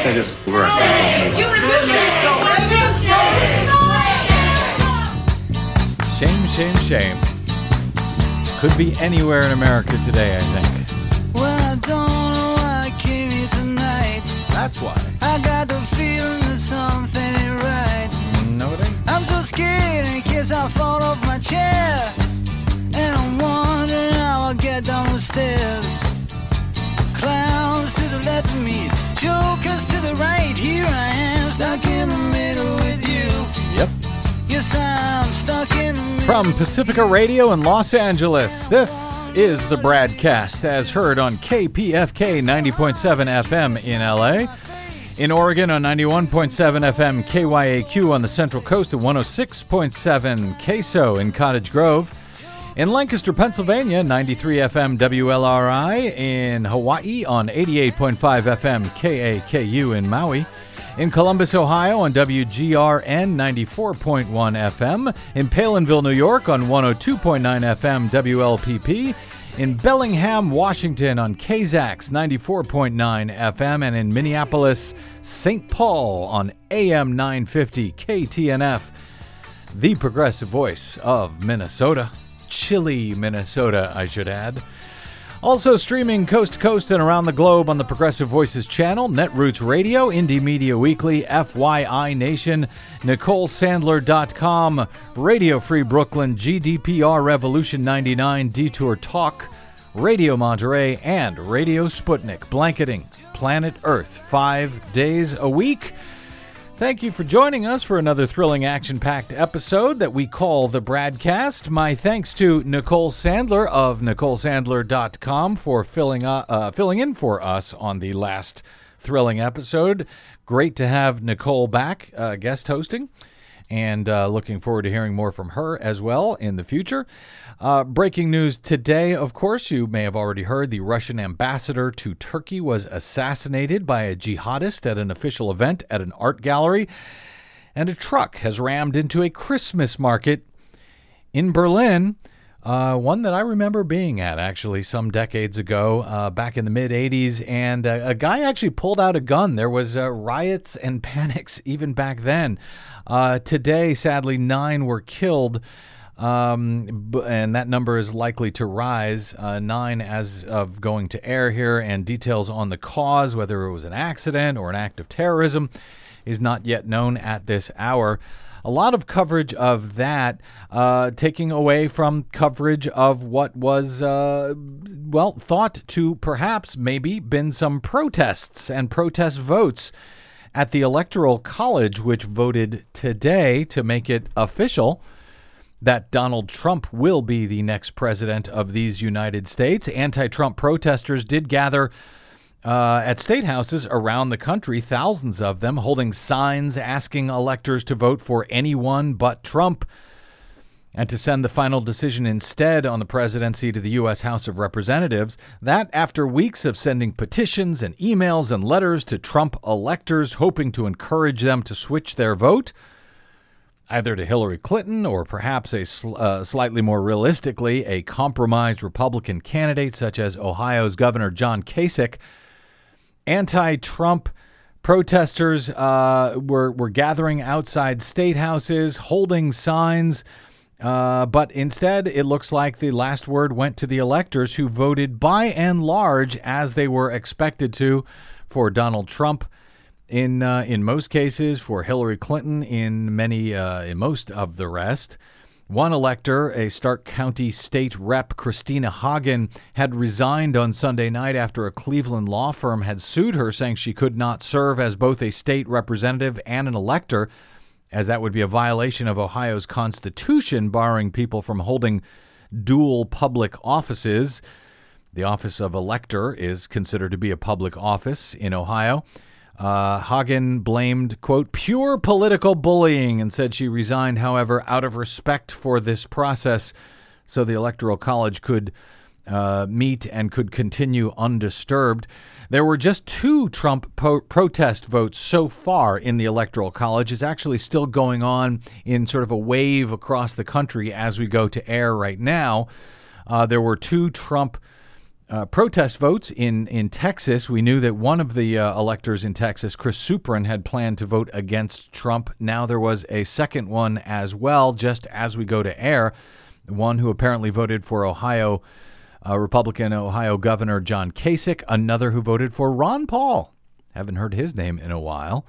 I just we're Shame, shame, shame. Could be anywhere in America today, I think. Well, I don't know why I came here tonight. That's why. I got the feeling that something ain't right. Mm, no, it ain't. I'm so scared in case I fall off my chair. And I'm wondering how I'll get down the stairs. Clowns to the left of me, jokers to the right. Here I am, stuck in the middle with you. Yep. Yes, I'm stuck in the middle. From Pacifica Radio in Los Angeles, this is the BradCast as heard on KPFK 90.7 FM in LA. In Oregon on 91.7 FM KYAQ on the Central Coast at 106.7 KSO in Cottage Grove. In Lancaster, Pennsylvania, 93 FM WLRI. In Hawaii on 88.5 FM KAKU in Maui. In Columbus, Ohio on WGRN 94.1 FM. In Palenville, New York on 102.9 FM WLPP. In Bellingham, Washington on KZAX 94.9 FM. And in Minneapolis, St. Paul on AM 950 KTNF, the progressive voice of Minnesota. Chilly, Minnesota, I should add. Also streaming coast to coast and around the globe on the Progressive Voices channel, Netroots Radio, Indie Media Weekly, FYI Nation, NicoleSandler.com, Radio Free Brooklyn, GDPR Revolution 99, Detour Talk, Radio Monterey, and Radio Sputnik, blanketing planet Earth five days a week. Thank you for joining us for another thrilling action packed episode that we call the Bradcast. My thanks to Nicole Sandler of NicoleSandler.com for filling, uh, uh, filling in for us on the last thrilling episode. Great to have Nicole back uh, guest hosting, and uh, looking forward to hearing more from her as well in the future. Uh, breaking news today, of course, you may have already heard the Russian ambassador to Turkey was assassinated by a jihadist at an official event at an art gallery, and a truck has rammed into a Christmas market in Berlin. Uh, one that I remember being at actually some decades ago, uh, back in the mid 80s, and uh, a guy actually pulled out a gun. There was uh, riots and panics even back then. Uh, today, sadly, nine were killed. Um, and that number is likely to rise. Uh, nine as of going to air here, and details on the cause, whether it was an accident or an act of terrorism, is not yet known at this hour. A lot of coverage of that, uh, taking away from coverage of what was, uh, well, thought to perhaps maybe been some protests and protest votes at the Electoral College, which voted today to make it official that Donald Trump will be the next president of these United States. Anti Trump protesters did gather uh, at state houses around the country, thousands of them, holding signs asking electors to vote for anyone but Trump and to send the final decision instead on the presidency to the U.S. House of Representatives. That after weeks of sending petitions and emails and letters to Trump electors, hoping to encourage them to switch their vote either to Hillary Clinton or perhaps a sl- uh, slightly more realistically a compromised Republican candidate such as Ohio's Governor John Kasich. Anti-Trump protesters uh, were were gathering outside state houses, holding signs. Uh, but instead, it looks like the last word went to the electors who voted by and large as they were expected to for Donald Trump in uh, in most cases for Hillary Clinton, in many uh, in most of the rest. One elector, a Stark County state rep, Christina Hagan, had resigned on Sunday night after a Cleveland law firm had sued her, saying she could not serve as both a state representative and an elector, as that would be a violation of Ohio's constitution, barring people from holding dual public offices. The office of elector is considered to be a public office in Ohio. Uh, Hagan blamed, quote, pure political bullying and said she resigned, however, out of respect for this process so the Electoral College could uh, meet and could continue undisturbed. There were just two Trump po- protest votes so far in the Electoral College. It's actually still going on in sort of a wave across the country as we go to air right now. Uh, there were two Trump uh, protest votes in, in Texas. We knew that one of the uh, electors in Texas, Chris Suprun, had planned to vote against Trump. Now there was a second one as well, just as we go to air. One who apparently voted for Ohio, uh, Republican Ohio Governor John Kasich, another who voted for Ron Paul. Haven't heard his name in a while.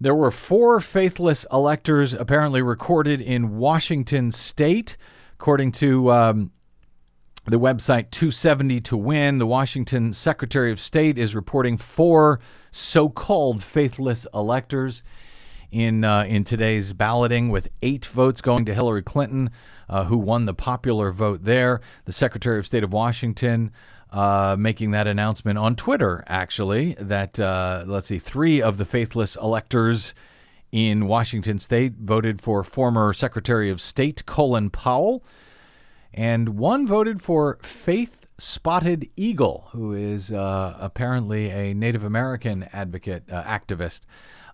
There were four faithless electors apparently recorded in Washington state, according to. Um, the website 270 to win. The Washington Secretary of State is reporting four so called faithless electors in, uh, in today's balloting, with eight votes going to Hillary Clinton, uh, who won the popular vote there. The Secretary of State of Washington. Uh, making that announcement on Twitter, actually, that, uh, let's see, three of the faithless electors in Washington state voted for former Secretary of State Colin Powell and one voted for Faith Spotted Eagle, who is uh, apparently a Native American advocate uh, activist.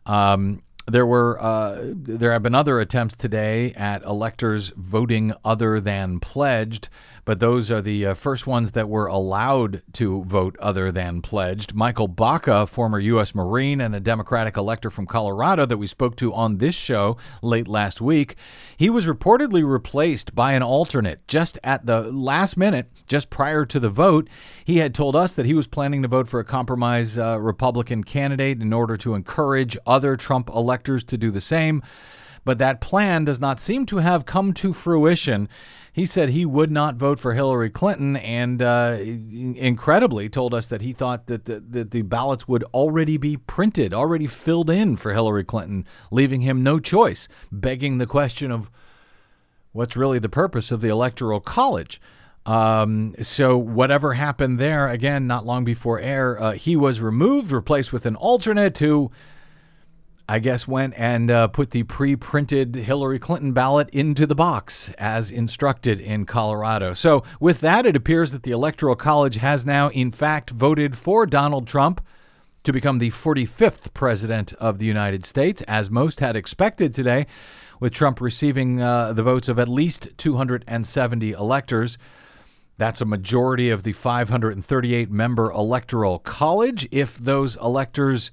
Um, there were uh, there have been other attempts today at electors voting other than pledged but those are the uh, first ones that were allowed to vote other than pledged. Michael Baca, former U.S. Marine and a Democratic elector from Colorado that we spoke to on this show late last week, he was reportedly replaced by an alternate just at the last minute, just prior to the vote. He had told us that he was planning to vote for a compromise uh, Republican candidate in order to encourage other Trump electors to do the same. But that plan does not seem to have come to fruition he said he would not vote for Hillary Clinton, and uh, incredibly told us that he thought that the, that the ballots would already be printed, already filled in for Hillary Clinton, leaving him no choice, begging the question of what's really the purpose of the Electoral College. Um, so whatever happened there, again, not long before air, uh, he was removed, replaced with an alternate who I guess, went and uh, put the pre printed Hillary Clinton ballot into the box as instructed in Colorado. So, with that, it appears that the Electoral College has now, in fact, voted for Donald Trump to become the 45th president of the United States, as most had expected today, with Trump receiving uh, the votes of at least 270 electors. That's a majority of the 538 member Electoral College. If those electors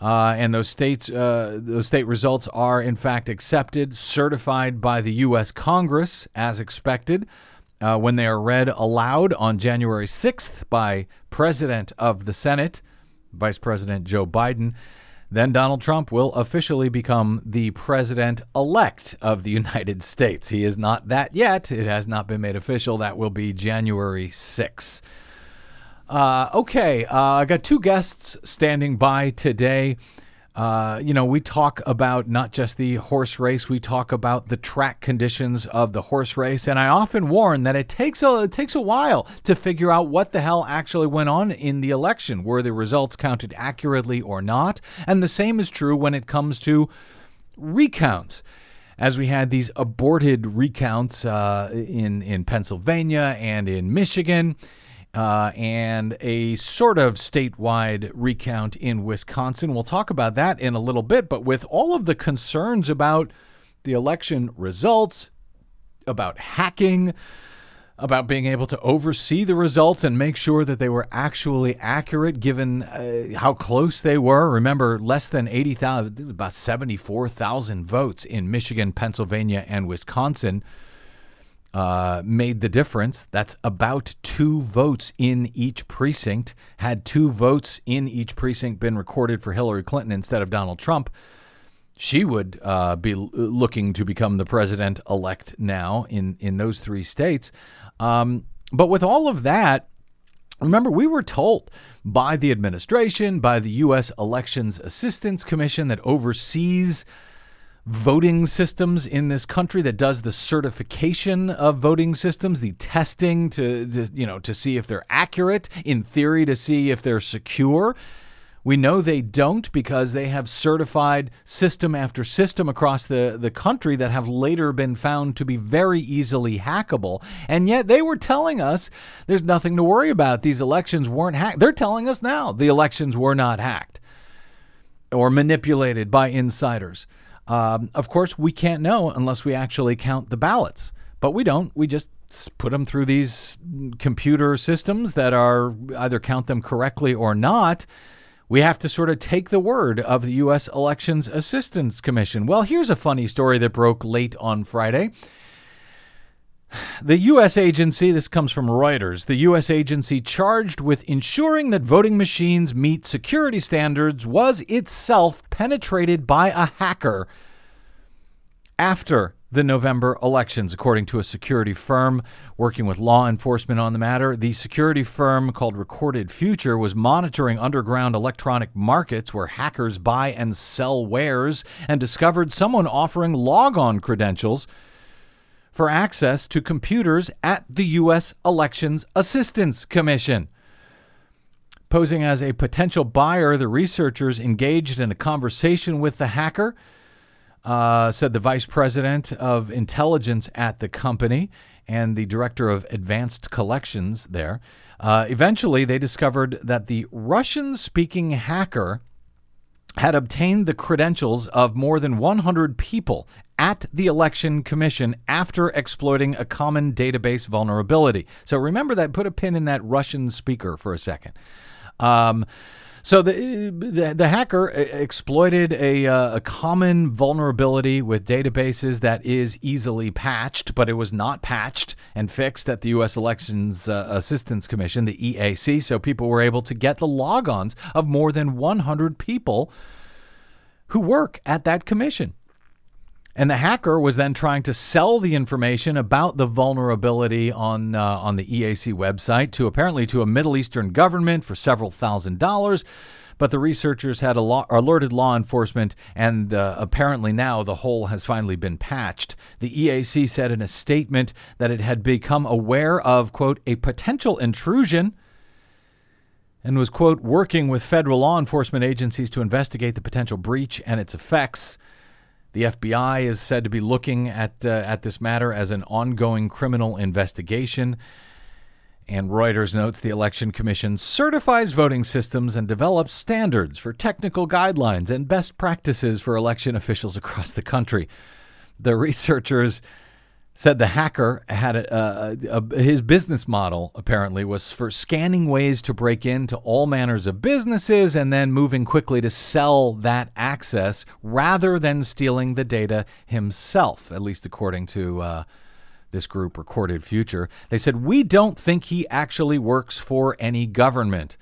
uh, and those states, uh, those state results are in fact accepted, certified by the U.S. Congress as expected. Uh, when they are read aloud on January 6th by President of the Senate, Vice President Joe Biden, then Donald Trump will officially become the president elect of the United States. He is not that yet. It has not been made official. That will be January 6th. Uh, okay, uh, I got two guests standing by today. Uh, you know, we talk about not just the horse race, we talk about the track conditions of the horse race, and I often warn that it takes a it takes a while to figure out what the hell actually went on in the election, were the results counted accurately or not, and the same is true when it comes to recounts. As we had these aborted recounts uh, in in Pennsylvania and in Michigan uh, and a sort of statewide recount in Wisconsin. We'll talk about that in a little bit, but with all of the concerns about the election results, about hacking, about being able to oversee the results and make sure that they were actually accurate given uh, how close they were. Remember, less than 80,000, about 74,000 votes in Michigan, Pennsylvania, and Wisconsin uh, made the difference. That's about two votes in each precinct. Had two votes in each precinct been recorded for Hillary Clinton instead of Donald Trump, she would uh, be looking to become the president elect now in, in those three states. Um, but with all of that, remember, we were told by the administration, by the U.S. Elections Assistance Commission that oversees voting systems in this country that does the certification of voting systems, the testing to, to, you know to see if they're accurate, in theory to see if they're secure. We know they don't because they have certified system after system across the, the country that have later been found to be very easily hackable. And yet they were telling us there's nothing to worry about. These elections weren't hacked. They're telling us now the elections were not hacked or manipulated by insiders. Um, of course, we can't know unless we actually count the ballots, but we don't. We just put them through these computer systems that are either count them correctly or not. We have to sort of take the word of the U.S. Elections Assistance Commission. Well, here's a funny story that broke late on Friday. The U.S. agency, this comes from Reuters, the U.S. agency charged with ensuring that voting machines meet security standards was itself penetrated by a hacker after the November elections, according to a security firm working with law enforcement on the matter. The security firm called Recorded Future was monitoring underground electronic markets where hackers buy and sell wares and discovered someone offering logon credentials for access to computers at the U.S. Elections Assistance Commission. Posing as a potential buyer, the researchers engaged in a conversation with the hacker, uh, said the vice president of intelligence at the company and the director of advanced collections there. Uh, eventually, they discovered that the Russian speaking hacker had obtained the credentials of more than 100 people at the Election Commission after exploiting a common database vulnerability. So remember that, put a pin in that Russian speaker for a second. Um, so the, the, the hacker exploited a, uh, a common vulnerability with databases that is easily patched, but it was not patched and fixed at the U.S. Elections uh, Assistance Commission, the EAC. So people were able to get the logons of more than 100 people who work at that commission. And the hacker was then trying to sell the information about the vulnerability on uh, on the EAC website to apparently to a Middle Eastern government for several thousand dollars. But the researchers had alerted law enforcement, and uh, apparently now the hole has finally been patched. The EAC said in a statement that it had become aware of, quote, a potential intrusion and was, quote, working with federal law enforcement agencies to investigate the potential breach and its effects. The FBI is said to be looking at uh, at this matter as an ongoing criminal investigation. And Reuters notes the Election Commission certifies voting systems and develops standards for technical guidelines and best practices for election officials across the country. The researchers said the hacker had a, a, a, his business model apparently was for scanning ways to break into all manners of businesses and then moving quickly to sell that access rather than stealing the data himself, at least according to uh, this group, Recorded Future. They said, We don't think he actually works for any government.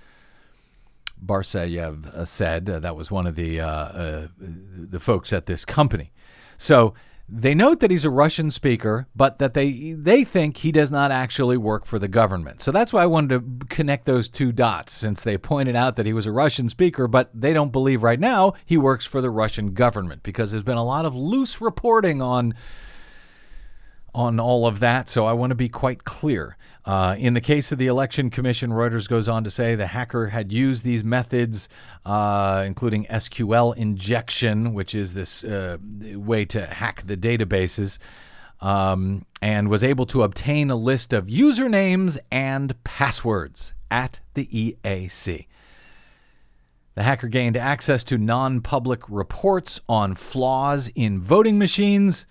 Barysevich uh, said uh, that was one of the uh, uh, the folks at this company. So they note that he's a Russian speaker, but that they they think he does not actually work for the government. So that's why I wanted to connect those two dots, since they pointed out that he was a Russian speaker, but they don't believe right now he works for the Russian government because there's been a lot of loose reporting on on all of that. So I want to be quite clear. Uh, in the case of the Election Commission, Reuters goes on to say the hacker had used these methods, uh, including SQL injection, which is this uh, way to hack the databases, um, and was able to obtain a list of usernames and passwords at the EAC. The hacker gained access to non public reports on flaws in voting machines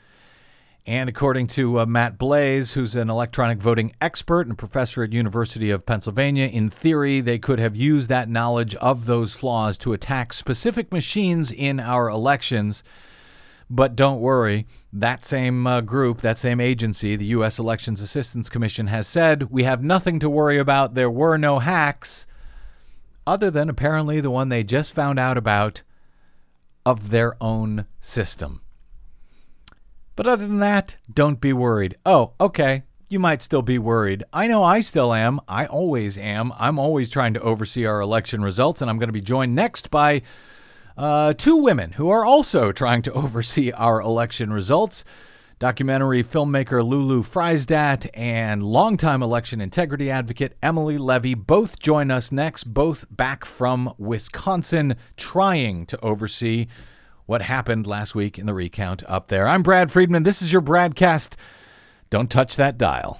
and according to uh, Matt Blaze, who's an electronic voting expert and professor at University of Pennsylvania, in theory, they could have used that knowledge of those flaws to attack specific machines in our elections. But don't worry, that same uh, group, that same agency, the U.S. Elections Assistance Commission, has said we have nothing to worry about. There were no hacks, other than apparently the one they just found out about of their own system. But other than that, don't be worried. Oh, okay. You might still be worried. I know I still am. I always am. I'm always trying to oversee our election results, and I'm going to be joined next by uh, two women who are also trying to oversee our election results. Documentary filmmaker Lulu Friesdat and longtime election integrity advocate Emily Levy both join us next, both back from Wisconsin, trying to oversee what happened last week in the recount up there. I'm Brad Friedman. This is your BradCast. Don't touch that dial.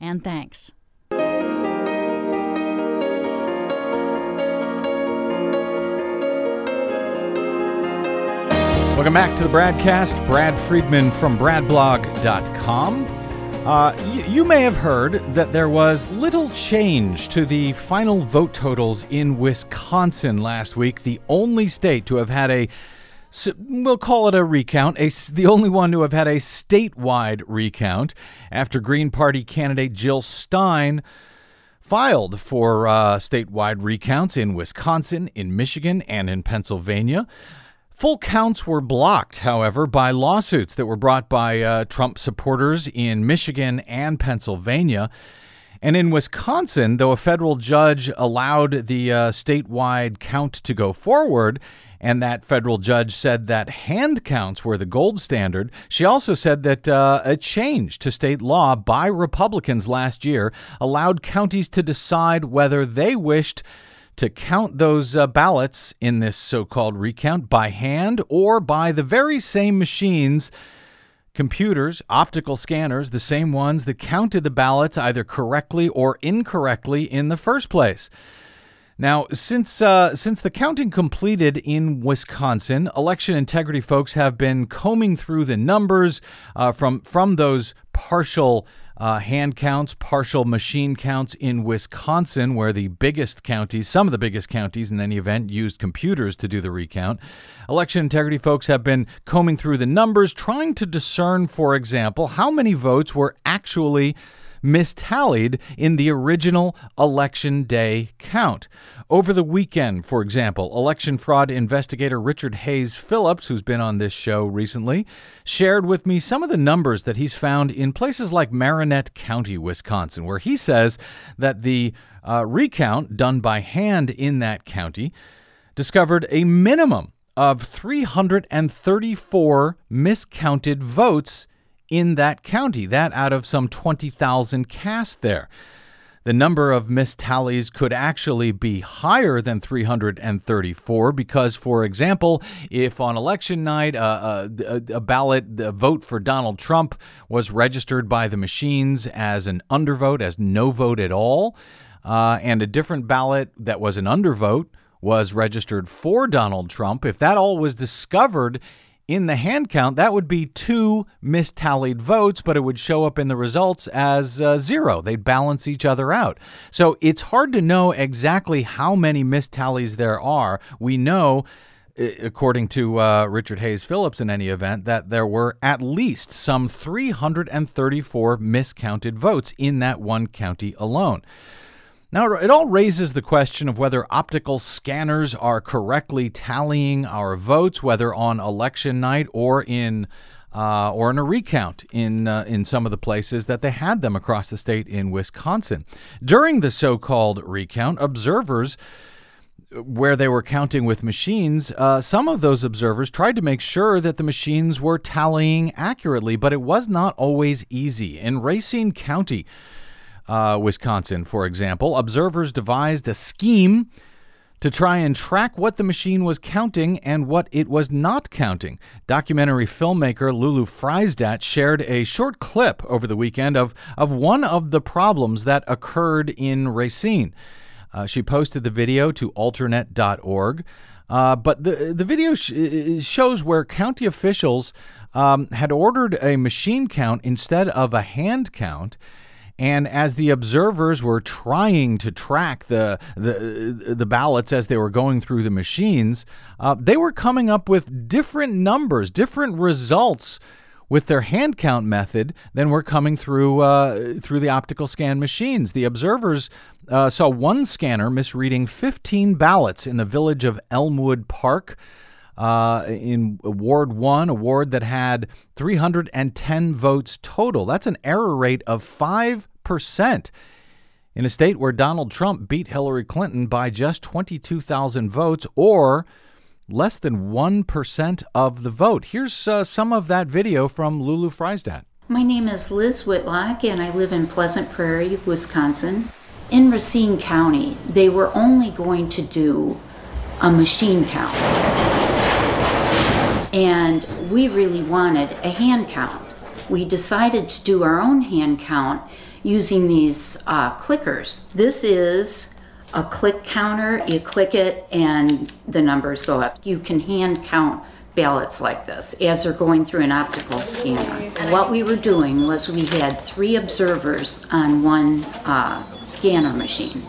And thanks. Welcome back to the BradCast. Brad Friedman from bradblog.com. Uh, y- you may have heard that there was little change to the final vote totals in Wisconsin last week, the only state to have had a so we'll call it a recount, a, the only one to have had a statewide recount after Green Party candidate Jill Stein filed for uh, statewide recounts in Wisconsin, in Michigan, and in Pennsylvania. Full counts were blocked, however, by lawsuits that were brought by uh, Trump supporters in Michigan and Pennsylvania. And in Wisconsin, though a federal judge allowed the uh, statewide count to go forward, and that federal judge said that hand counts were the gold standard. She also said that uh, a change to state law by Republicans last year allowed counties to decide whether they wished to count those uh, ballots in this so called recount by hand or by the very same machines. Computers, optical scanners, the same ones that counted the ballots either correctly or incorrectly in the first place. Now, since uh, since the counting completed in Wisconsin, election integrity folks have been combing through the numbers uh, from from those partial uh, hand counts, partial machine counts in Wisconsin, where the biggest counties, some of the biggest counties in any event, used computers to do the recount. Election integrity folks have been combing through the numbers, trying to discern, for example, how many votes were actually mistallied in the original election day count. Over the weekend, for example, election fraud investigator Richard Hayes Phillips, who's been on this show recently, shared with me some of the numbers that he's found in places like Marinette County, Wisconsin, where he says that the uh, recount done by hand in that county discovered a minimum of 334 miscounted votes in that county, that out of some 20,000 cast there. The number of missed tallies could actually be higher than 334 because, for example, if on election night uh, a, a, ballot, a vote for Donald Trump was registered by the machines as an undervote, as no vote at all, uh, and a different ballot that was an undervote was registered for Donald Trump, if that all was discovered in the hand count, that would be two mistallied votes, but it would show up in the results as uh, zero. They'd balance each other out. So it's hard to know exactly how many mistallies there are. We know, according to uh, Richard Hayes Phillips, in any event, that there were at least some 334 miscounted votes in that one county alone. Now, it all raises the question of whether optical scanners are correctly tallying our votes, whether on election night or in uh, or in a recount in uh, in some of the places that they had them across the state in Wisconsin. During the so-called recount, observers where they were counting with machines, uh, some of those observers tried to make sure that the machines were tallying accurately, but it was not always easy. In Racine County, uh, Wisconsin, for example, observers devised a scheme to try and track what the machine was counting and what it was not counting. Documentary filmmaker Lulu Friesdat shared a short clip over the weekend of, of one of the problems that occurred in Racine. Uh, she posted the video to alternet.org. Uh, but the, the video sh- shows where county officials um, had ordered a machine count instead of a hand count. And as the observers were trying to track the the, the ballots as they were going through the machines, uh, they were coming up with different numbers, different results with their hand count method than were coming through uh, through the optical scan machines. The observers uh, saw one scanner misreading 15 ballots in the village of Elmwood Park. Uh, in Ward 1, a ward that had 310 votes total. That's an error rate of 5%. In a state where Donald Trump beat Hillary Clinton by just 22,000 votes, or less than 1% of the vote. Here's uh, some of that video from Lulu Friesdat. My name is Liz Whitlock, and I live in Pleasant Prairie, Wisconsin. In Racine County, they were only going to do a machine count. And we really wanted a hand count. We decided to do our own hand count using these uh, clickers. This is a click counter. You click it and the numbers go up. You can hand count ballots like this as they're going through an optical scanner. What we were doing was we had three observers on one uh, scanner machine,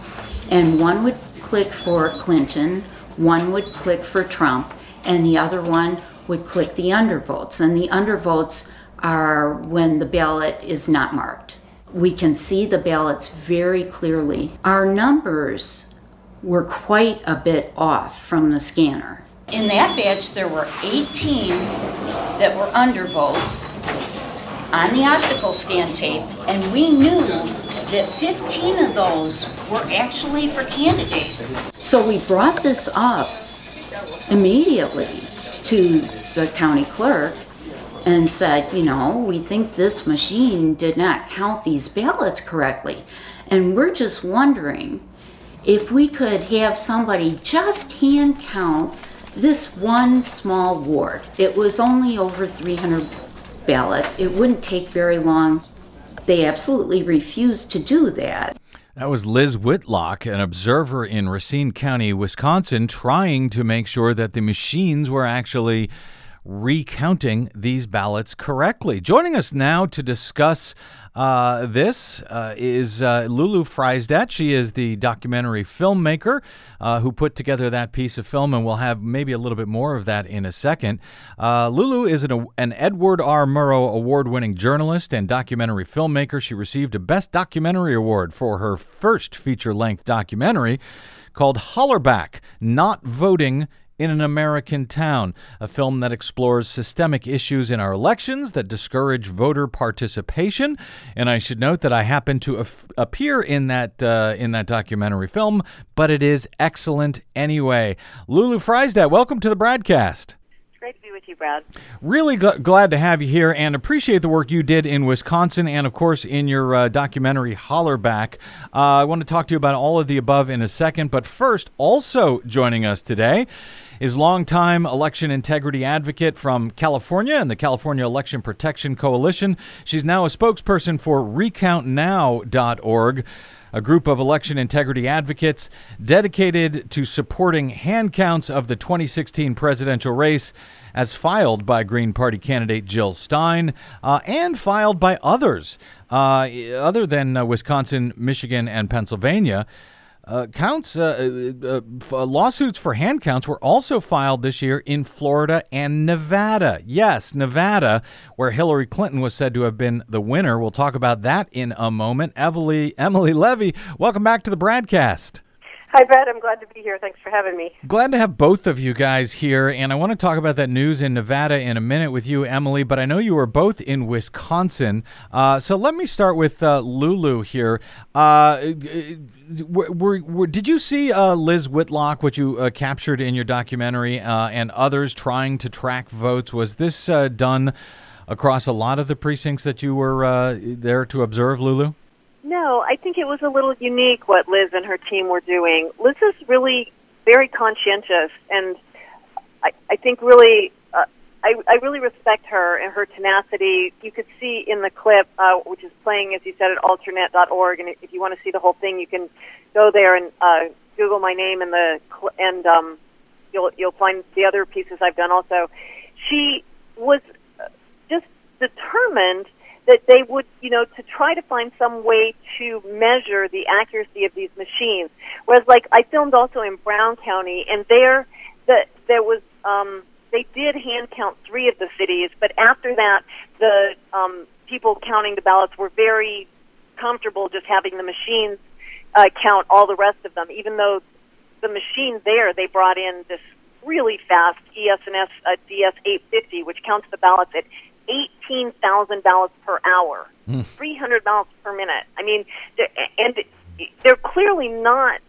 and one would click for Clinton, one would click for Trump, and the other one would click the undervotes. And the undervotes are when the ballot is not marked. We can see the ballots very clearly. Our numbers were quite a bit off from the scanner. In that batch, there were 18 that were undervotes on the optical scan tape, and we knew that 15 of those were actually for candidates. So we brought this up immediately to the county clerk and said, you know, we think this machine did not count these ballots correctly. And we're just wondering if we could have somebody just hand count this one small ward. It was only over 300 ballots. It wouldn't take very long. They absolutely refused to do that. That was Liz Whitlock, an observer in Racine County, Wisconsin, trying to make sure that the machines were actually recounting these ballots correctly. Joining us now to discuss uh, this uh, is uh, Lulu Friesdat. She is the documentary filmmaker uh, who put together that piece of film, and we'll have maybe a little bit more of that in a second. Uh, Lulu is an, an Edward R. Murrow award winning journalist and documentary filmmaker. She received a Best Documentary Award for her first feature length documentary called Hollerback Not Voting in an American Town, a film that explores systemic issues in our elections that discourage voter participation. And I should note that I happen to af- appear in that uh, in that documentary film, but it is excellent anyway. Lulu Friesdat, welcome to the BradCast. Great to be with you, Brad. Really gl- glad to have you here and appreciate the work you did in Wisconsin and, of course, in your uh, documentary Hollerback. Uh, I want to talk to you about all of the above in a second, but first, also joining us today is longtime election integrity advocate from California and the California Election Protection Coalition. She's now a spokesperson for RecountNow.org a group of election integrity advocates dedicated to supporting hand counts of the 2016 presidential race as filed by Green Party candidate Jill Stein uh, and filed by others uh, other than uh, Wisconsin, Michigan, and Pennsylvania. Uh, counts, uh, uh, uh, uh, lawsuits for hand counts were also filed this year in Florida and Nevada. Yes, Nevada, where Hillary Clinton was said to have been the winner. We'll talk about that in a moment. Emily, Emily Levy, welcome back to the BradCast. Hi, Brad. I'm glad to be here. Thanks for having me. Glad to have both of you guys here, and I want to talk about that news in Nevada in a minute with you, Emily. But I know you were both in Wisconsin, uh, so let me start with uh, Lulu here. Uh, were, were, were, did you see uh, Liz Whitlock, what you uh, captured in your documentary, uh, and others trying to track votes? Was this done across a lot of the precincts that you were there to observe, Lulu? No, I think it was a little unique what Liz and her team were doing. Liz is really very conscientious, and I, I think really, uh, I, I really respect her and her tenacity. You could see in the clip, uh, which is playing, as you said, at alternet.org, and if you want to see the whole thing, you can go there and uh, Google my name and the cl- and um, you'll you'll find the other pieces I've done. Also, she was just determined that they would, you know, to try to find some way to measure the accuracy of these machines. Whereas, like, I filmed also in Brown County, and there, that there was, um, they did hand count three of the cities, but after that, the um, people counting the ballots were very comfortable just having the machines uh, count all the rest of them, even though the machine there they brought in this really fast ES&S uh, DS850, which counts the ballots at 18,000 ballots per hour, hmm. 300 ballots per minute. I mean, they're- and they're clearly not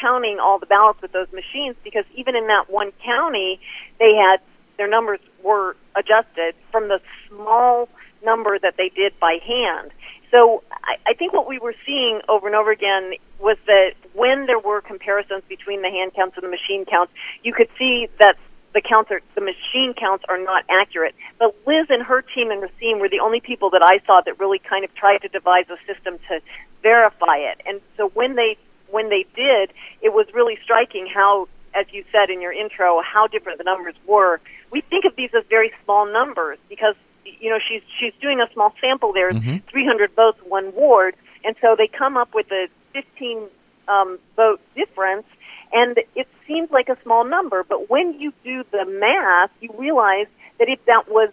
counting all the ballots with those machines because even in that one county, they had their numbers were adjusted from the small number that they did by hand. So I, I think what we were seeing over and over again was that when there were comparisons between the hand counts and the machine counts, you could see that the counts are, the machine counts are not accurate. But Liz and her team and Racine were the only people that I saw that really kind of tried to devise a system to verify it. And so when they when they did, it was really striking how, as you said in your intro, how different the numbers were. We think of these as very small numbers because you know she's she's doing a small sample. There's 300 votes, one ward, and so they come up with a 15 um, vote difference, and it seems like a small number. But when you do the math, you realize that if that was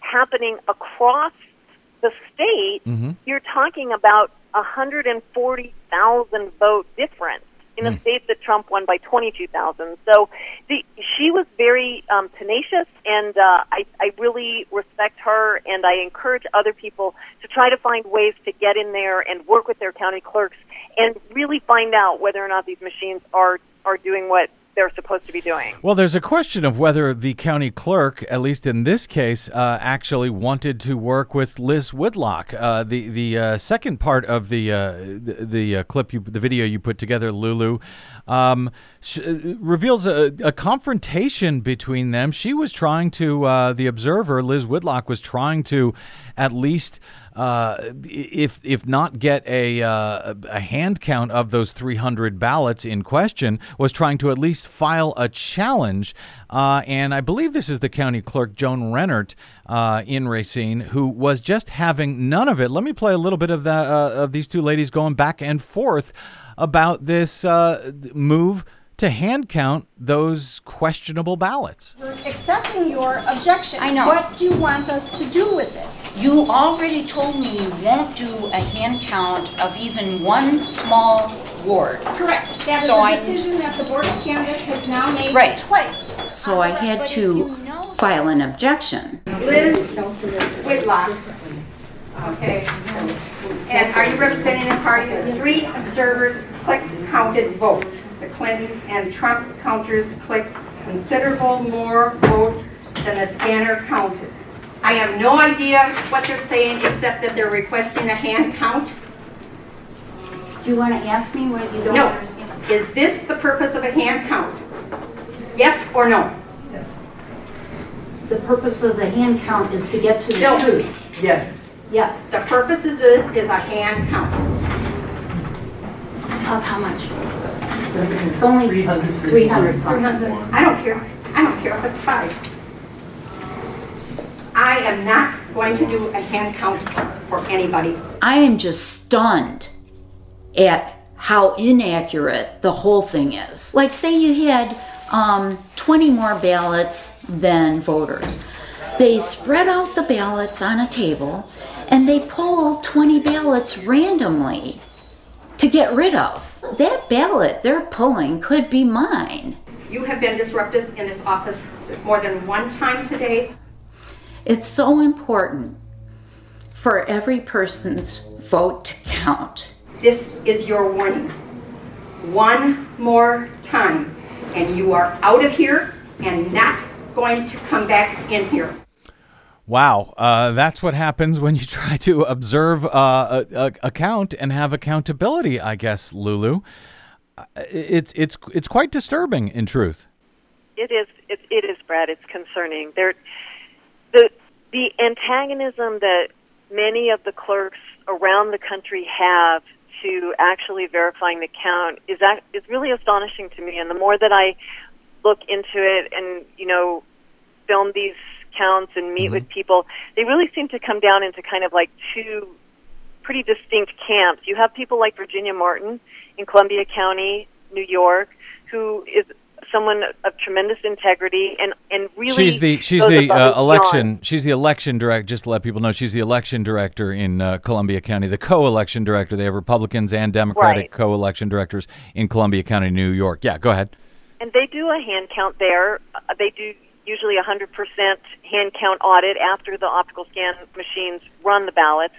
happening across the state, you're talking about 140,000 vote difference in a state that Trump won by 22,000. So the, she was very um, tenacious, and uh, I, I really respect her, and I encourage other people to try to find ways to get in there and work with their county clerks and really find out whether or not these machines are are doing what they're supposed to be doing. Well, there's a question of whether the county clerk, at least in this case, uh, actually wanted to work with Liz Whitlock. Uh, the the uh, second part of the uh, the, the uh, clip, you, the video you put together, Lulu, um, sh- reveals a, a confrontation between them. She was trying to, uh, the observer, Liz Whitlock, was trying to at least. Uh, if if not get a uh, a hand count of those 300 ballots in question, was trying to at least file a challenge. Uh, and I believe this is the county clerk, Joan Rennert, uh, in Racine, who was just having none of it. Let me play a little bit of that uh, of these two ladies going back and forth about this move to hand count those questionable ballots. We're accepting your objection. I know. What do you want us to do with it? You already told me you won't do a hand count of even one small ward. Correct. That is So a I- decision that the Board of Canvass has now made Right. twice. So I had But to you know- file an objection. Liz Whitlock. Okay. And are you representing a party? Three observers click counted votes. The Clintons and Trump counters clicked considerable more votes than the scanner counted. I have no idea what they're saying except that they're requesting a hand count. Do you want to ask me what you don't No. understand? Is this the purpose of a hand count? Yes or no? Yes. The purpose of the hand count is to get to the No. truth. Yes. Yes. The purpose of this is a hand count. Of how much? It's only 300 something. I don't care. I don't care if it's five. I am not going to do a hand count for anybody. I am just stunned at how inaccurate the whole thing is. Like, say you had um, 20 more ballots than voters. They spread out the ballots on a table and they pull 20 ballots randomly to get rid of. That ballot they're pulling could be mine. You have been disruptive in this office more than one time today. It's so important for every person's vote to count. This is your warning. One more time, and you are out of here and not going to come back in here. Wow, uh, that's what happens when you try to observe uh, a, a, a count and have accountability. I guess, Lulu, Uh, it's it's it's quite disturbing. In truth, It is. It, it is, Brad. It's concerning. There, the the antagonism that many of the clerks around the country have to actually verifying the count is ac- is really astonishing to me. And the more that I look into it, and you know, film these counts and meet with people, they really seem to come down into kind of like two pretty distinct camps. You have people like Virginia Martin in Columbia County, New York, who is someone of tremendous integrity and and really she's the she's the uh, election beyond. she's the election director. Just to let people know, she's the election director in uh, Columbia County, the co-election director. They have Republicans and Democratic Right. co-election directors in Columbia County, New York. Yeah, go ahead. and they do a hand count there. Uh, they do usually a 100% hand count audit after the optical scan machines run the ballots.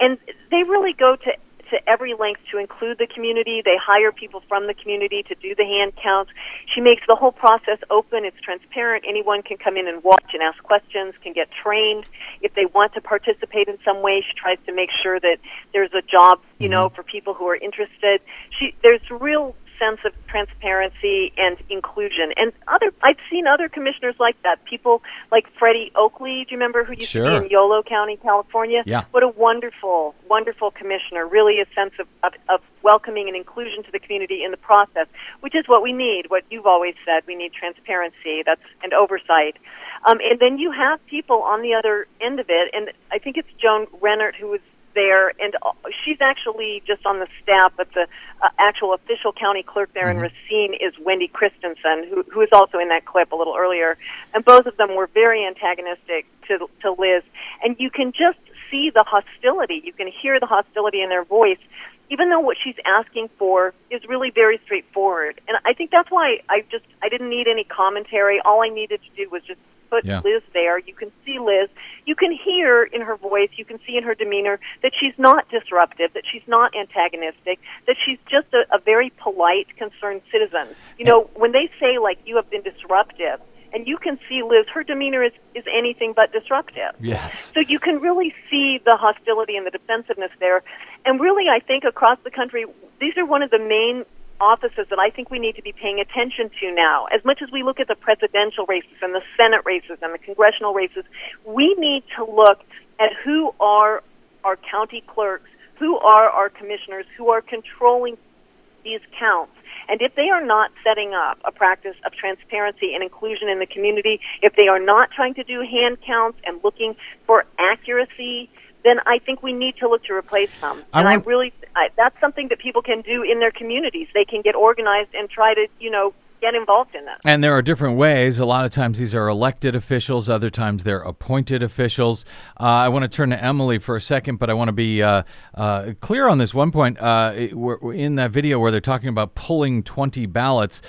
And they really go to to every length to include the community. They hire people from the community to do the hand counts. She makes the whole process open. It's transparent. Anyone can come in and watch and ask questions, can get trained. If they want to participate in some way, she tries to make sure that there's a job, you mm-hmm. know, for people who are interested. She there's real sense of transparency and inclusion. And other, I've seen other commissioners like that. People like Freddie Oakley. Do you remember who used Sure. to be in Yolo County, California? Yeah. What a wonderful, wonderful commissioner. Really, a sense of, of, of welcoming and inclusion to the community in the process, which is what we need. What you've always said, we need transparency. That's and oversight. Um, and then you have people on the other end of it, and I think it's Joan Rennert who was there, and uh, she's actually just on the staff, but the uh, actual official county clerk there in Racine is Wendy Christensen, who, who is also in that clip a little earlier. And both of them were very antagonistic to, to Liz. And you can just see the hostility. You can hear the hostility in their voice, even though what she's asking for is really very straightforward. And I think that's why I just I didn't need any commentary. All I needed to do was just put Yeah. Liz there. You can see Liz. You can hear in her voice, you can see in her demeanor that she's not disruptive, that she's not antagonistic, that she's just a, a very polite, concerned citizen. You know, when they say like you have been disruptive, and you can see Liz, her demeanor is, is anything but disruptive. Yes. So you can really see the hostility and the defensiveness there. And really, I think across the country, these are one of the main offices that I think we need to be paying attention to now. As much as we look at the presidential races and the Senate races and the congressional races, we need to look at who are our county clerks, who are our commissioners, who are controlling these counts. And if they are not setting up a practice of transparency and inclusion in the community, if they are not trying to do hand counts and looking for accuracy, then I think we need to look to replace them. I and I want- really, I, that's something that people can do in their communities. They can get organized and try to, you know, get involved in that. And there are different ways. A lot of times these are elected officials, other times they're appointed officials. Uh, I want to turn to Emily for a second, but I want to be uh, uh, clear on this one point. Uh, in that video where they're talking about pulling 20 ballots,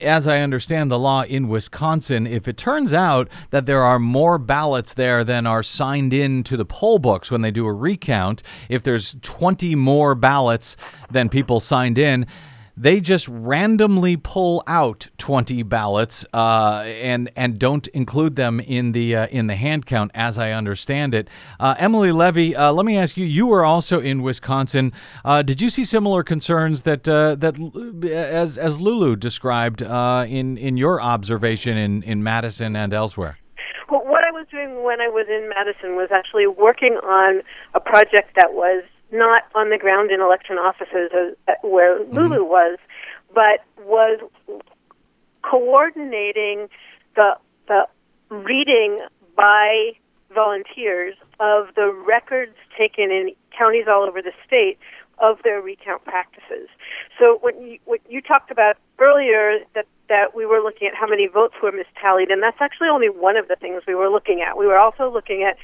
as I understand the law in Wisconsin, if it turns out that there are more ballots there than are signed in to the poll books when they do a recount, if there's 20 more ballots than people signed in, they just randomly pull out 20 ballots uh, and and don't include them in the uh, in the hand count as I understand it. Uh, Emily Levy, uh, let me ask you. You were also in Wisconsin. Uh, did you see similar concerns that uh, that as as Lulu described in in your observation in in Madison and elsewhere? Well, what I was doing when I was in Madison was actually working on a project that was not on the ground in election offices uh, where Lulu was, but was coordinating the the reading by volunteers of the records taken in counties all over the state of their recount practices. So when you, what you talked about earlier that that we were looking at how many votes were mistallied, and that's actually only one of the things we were looking at. We were also looking at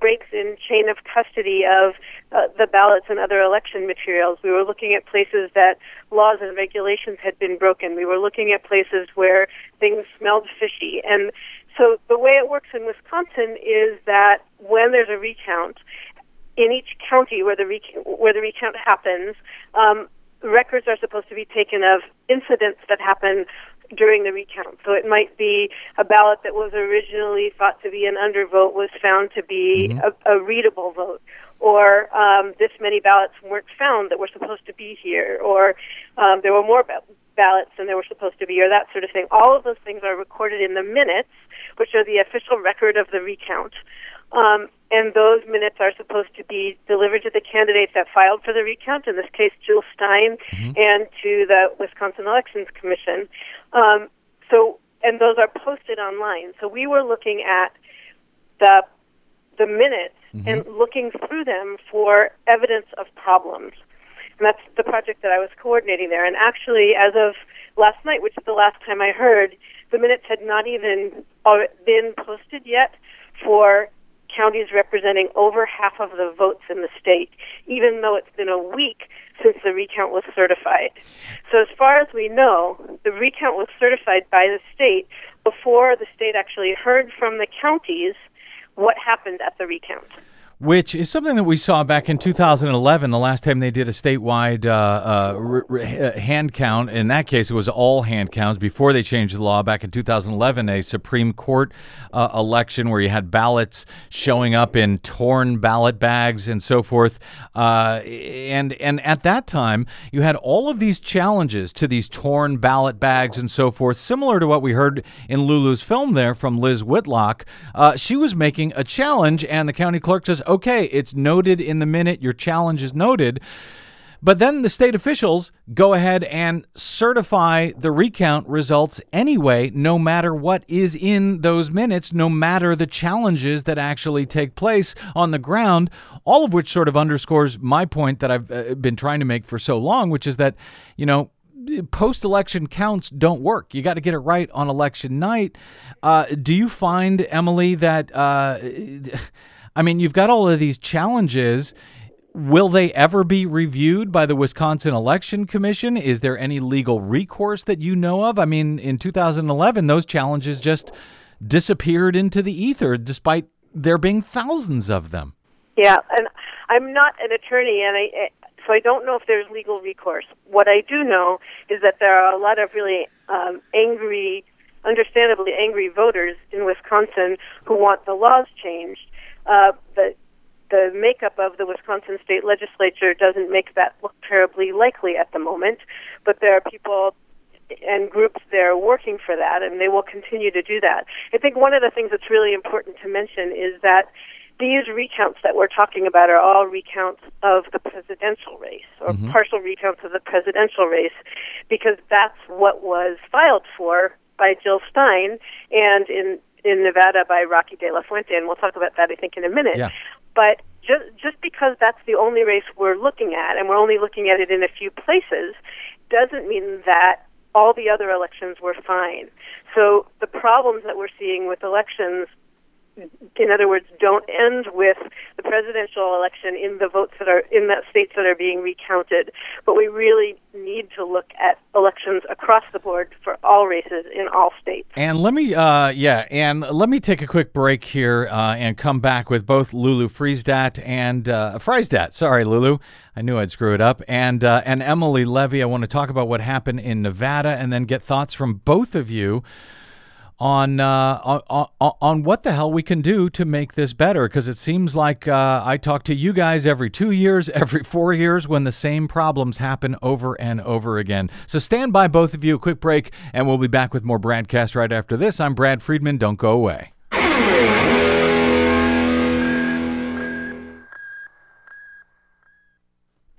breaks in chain of custody of uh, the ballots and other election materials. We were looking at places that laws and regulations had been broken. We were looking at places where things smelled fishy. And so the way it works in Wisconsin is that when there's a recount, in each county where the rec- where the recount happens, um, records are supposed to be taken of incidents that happen during the recount. So it might be a ballot that was originally thought to be an undervote was found to be a, a readable vote, or um, this many ballots weren't found that were supposed to be here, or um, there were more ba- ballots than there were supposed to be, or that sort of thing. All of those things are recorded in the minutes, which are the official record of the recount. Um, and those minutes are supposed to be delivered to the candidates that filed for the recount, in this case, Jill Stein, and to the Wisconsin Elections Commission. Um, so, and those are posted online. So we were looking at the the minutes and looking through them for evidence of problems. And that's the project that I was coordinating there. And actually, as of last night, which is the last time I heard, the minutes had not even been posted yet for counties representing over half of the votes in the state, even though it's been a week since the recount was certified. So, as far as we know, the recount was certified by the state before the state actually heard from the counties what happened at the recount which is something that we saw back in 2011, the last time they did a statewide uh, uh, r- r- uh, hand count. In that case, it was all hand counts before they changed the law back in 2011, a Supreme Court uh, election where you had ballots showing up in torn ballot bags and so forth. Uh, and, and at that time, you had all of these challenges to these torn ballot bags and so forth, similar to what we heard in Lulu's film there from Liz Whitlock. Uh, she was making a challenge, and the county clerk says, okay, it's noted in the minute, your challenge is noted. But then the state officials go ahead and certify the recount results anyway, no matter what is in those minutes, no matter the challenges that actually take place on the ground, all of which sort of underscores my point that I've uh, been trying to make for so long, which is that, you know, post election counts don't work. You got to get it right on election night. Uh, do you find, Emily, that. Uh, I mean, you've got all of these challenges. Will they ever be reviewed by the Wisconsin Election Commission? Is there any legal recourse that you know of? I mean, in 2011, those challenges just disappeared into the ether despite there being thousands of them. Yeah, and I'm not an attorney, and I so I don't know if there's legal recourse. What I do know is that there are a lot of really um, angry, understandably angry voters in Wisconsin who want the laws changed uh, the the makeup of the Wisconsin state legislature doesn't make that look terribly likely at the moment, but there are people and groups there working for that, and they will continue to do that. I think one of the things that's really important to mention is that these recounts that we're talking about are all recounts of the presidential race or mm-hmm. partial recounts of the presidential race because that's what was filed for by Jill Stein and in in Nevada by Rocky De La Fuente, and we'll talk about that I think in a minute. Yeah. But just just because that's the only race we're looking at, and we're only looking at it in a few places, doesn't mean that all the other elections were fine. So the problems that we're seeing with elections in other words, don't end with the presidential election in the votes that are in the states that are being recounted. But we really need to look at elections across the board for all races in all states. And let me, uh, yeah, and let me take a quick break here uh, and come back with both Lulu Friesdat and uh, Friesdat. Sorry, Lulu. I knew I'd screw it up. And uh, and Emily Levy. I want to talk about what happened in Nevada and then get thoughts from both of you on, uh, on, on what the hell we can do to make this better because it seems like uh, I talk to you guys every two years, every four years when the same problems happen over and over again. So stand by, both of you. A quick break, and we'll be back with more BradCast right after this. I'm Brad Friedman. Don't go away.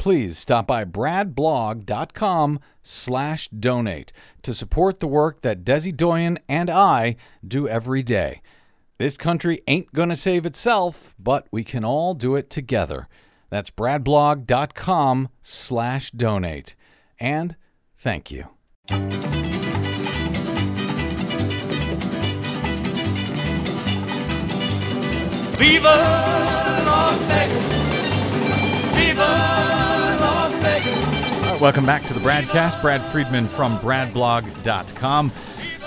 please stop by bradblog.com slash donate to support the work that Desi Doyen and I do every day. This country ain't to save itself, but we can all do it together. That's bradblog.com slash donate. And thank you. Viva Las Vegas! Viva! Welcome back to the BradCast. Brad Friedman from BradBlog.com,